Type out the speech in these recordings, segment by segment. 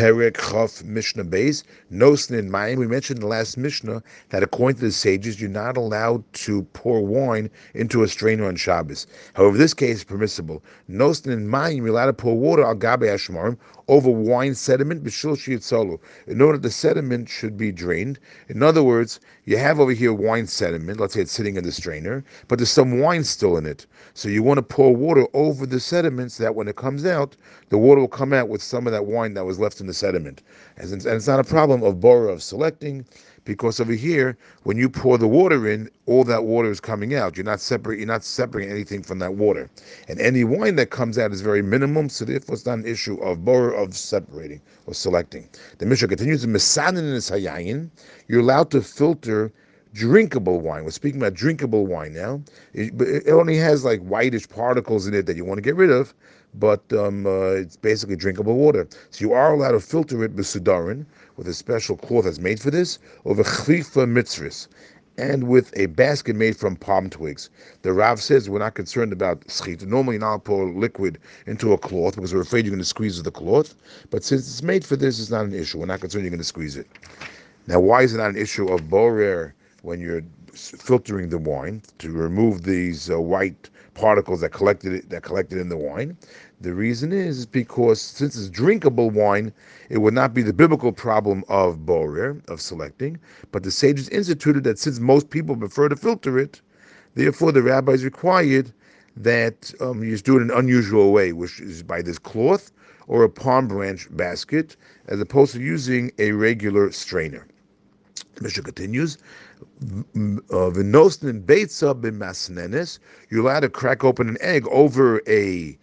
Perek Chaf Mishnah Beis, Nosin in Mayim. We mentioned in the last Mishnah that according to the sages, you're not allowed to pour wine into a strainer on Shabbos. However, this case is permissible. Nosin in Mayim, you're allowed to pour water al Gabe Ashmarim over wine sediment, Bishul Shiyitzolu, in order the sediment should be drained. In other words, you have over here wine sediment, let's say it's sitting in the strainer, but there's some wine still in it. So you want to pour water over the sediment so that when it comes out, the water will come out with some of that wine that was left in the sediment. And it's not a problem of borer of selecting, because over here, when you pour the water in, all that water is coming out. You're not separate. You're not separating anything from that water, and any wine that comes out is very minimum. So therefore, it's not an issue of borer of separating or selecting. The Mishnah continues: "Mesanin is hayayin." You're allowed to filter drinkable wine. We're speaking about drinkable wine now. It, it, only has like whitish particles in it that you want to get rid of, but um, uh, it's basically drinkable water. So you are allowed to filter it b'sudarin with a special cloth that's made for this, over kfifa Mitzris, and with a basket made from palm twigs. The Rav says we're not concerned about schita. Normally, not pour liquid into a cloth because we're afraid you're going to squeeze the cloth. But since it's made for this, it's not an issue. We're not concerned you're going to squeeze it. Now, why is it not an issue of borer when you're filtering the wine to remove these uh, white particles that collected that collected in the wine. The reason is because since it's drinkable wine, it would not be the biblical problem of borer of selecting, but the sages instituted that since most people prefer to filter it, therefore the rabbis required that um, you just do it in an unusual way, which is by this cloth or a palm branch basket, as opposed to using a regular strainer. The Mishnah continues, Uh, v'nosnin beitza b'masnenes, you're allowed to crack open an egg over a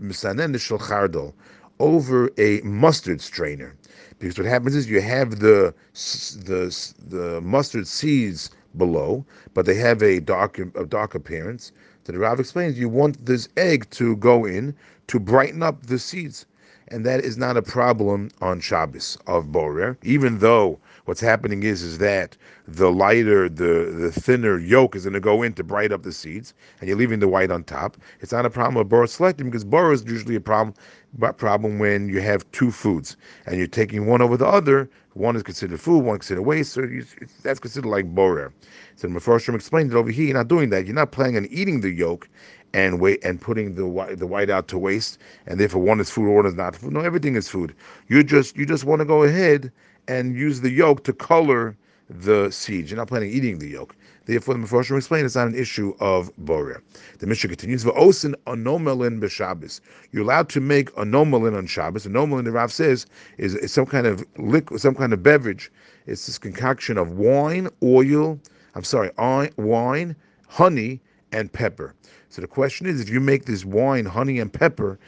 misanenes shel over a mustard strainer. Because what happens is you have the the the mustard seeds below, but they have a dark a dark appearance. The Rav explains you want this egg to go in to brighten up the seeds and that is not a problem on Shabbos of Borer, even though what's happening is is that the lighter, the the thinner yolk is going to go in to bright up the seeds, and you're leaving the white on top. It's not a problem of Borer selecting because Borer is usually a problem problem when you have two foods and you're taking one over the other. One is considered food, one is considered waste, so you, that's considered like Borer. So the Mefarshim explained it over here. You're not doing that. You're not planning on eating the yolk and wait and putting the white the white out to waste, and therefore one is food one is not food. No, everything is food. You just you just want to go ahead and use the yolk to color the seeds. You're not planning eating the yolk. Therefore, the Mefarshim explain it's not an issue of borer. The Mishnah continues, "V'osin anomalin b'Shabbos." You're allowed to make anomalin on Shabbos. Anomalin, the Rav says, is, is some kind of liquid, some kind of beverage. It's this concoction of wine, oil. I'm sorry, wine, honey, and pepper. So the question is, if you make this wine, honey, and pepper,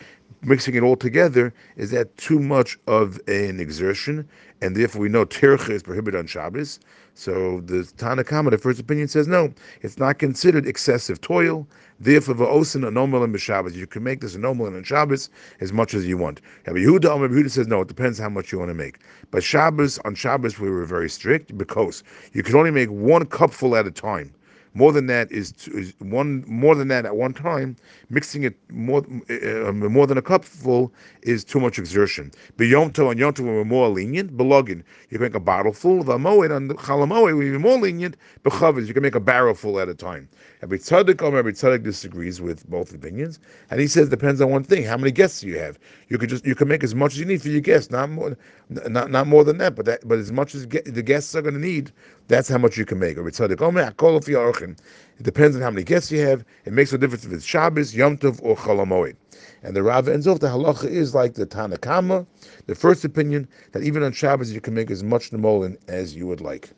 mixing it all together, is that too much of an exertion? And therefore, we know tircha is prohibited on Shabbos. So the Tanna Kamma, the first opinion, says no, it's not considered excessive toil. Therefore, va'osin anomalin b'Shabbos. You can make this anomalin on Shabbos as much as you want. Rabbi Yehuda, Rabbi Yehuda says no, it depends how much you want to make. But Shabbos, on Shabbos, we were very strict because you can only make one cupful at a time. More than that is, is one more than that at one time. Mixing it more uh, more than a cupful is too much exertion. Beyonto and yonto we're more lenient. Belogin, you can make a bottle full. The moed on the we're more lenient. Bechavez, you can make a barrel full at a time. Rebbi Tzadok Rebbi Tzadok disagrees with both opinions, and he says depends on one thing: how many guests do you have. You could just you can make as much as you need for your guests, not more not not more than that, but that but as much as the guests are going to need, that's how much you can make. It depends on how many guests you have. It makes no difference if it's Shabbos, Yom Tov, or Cholamoid. And the Rav ends off the halacha is like the Tanna Kamma, the first opinion that even on Shabbos you can make as much nemolin as you would like.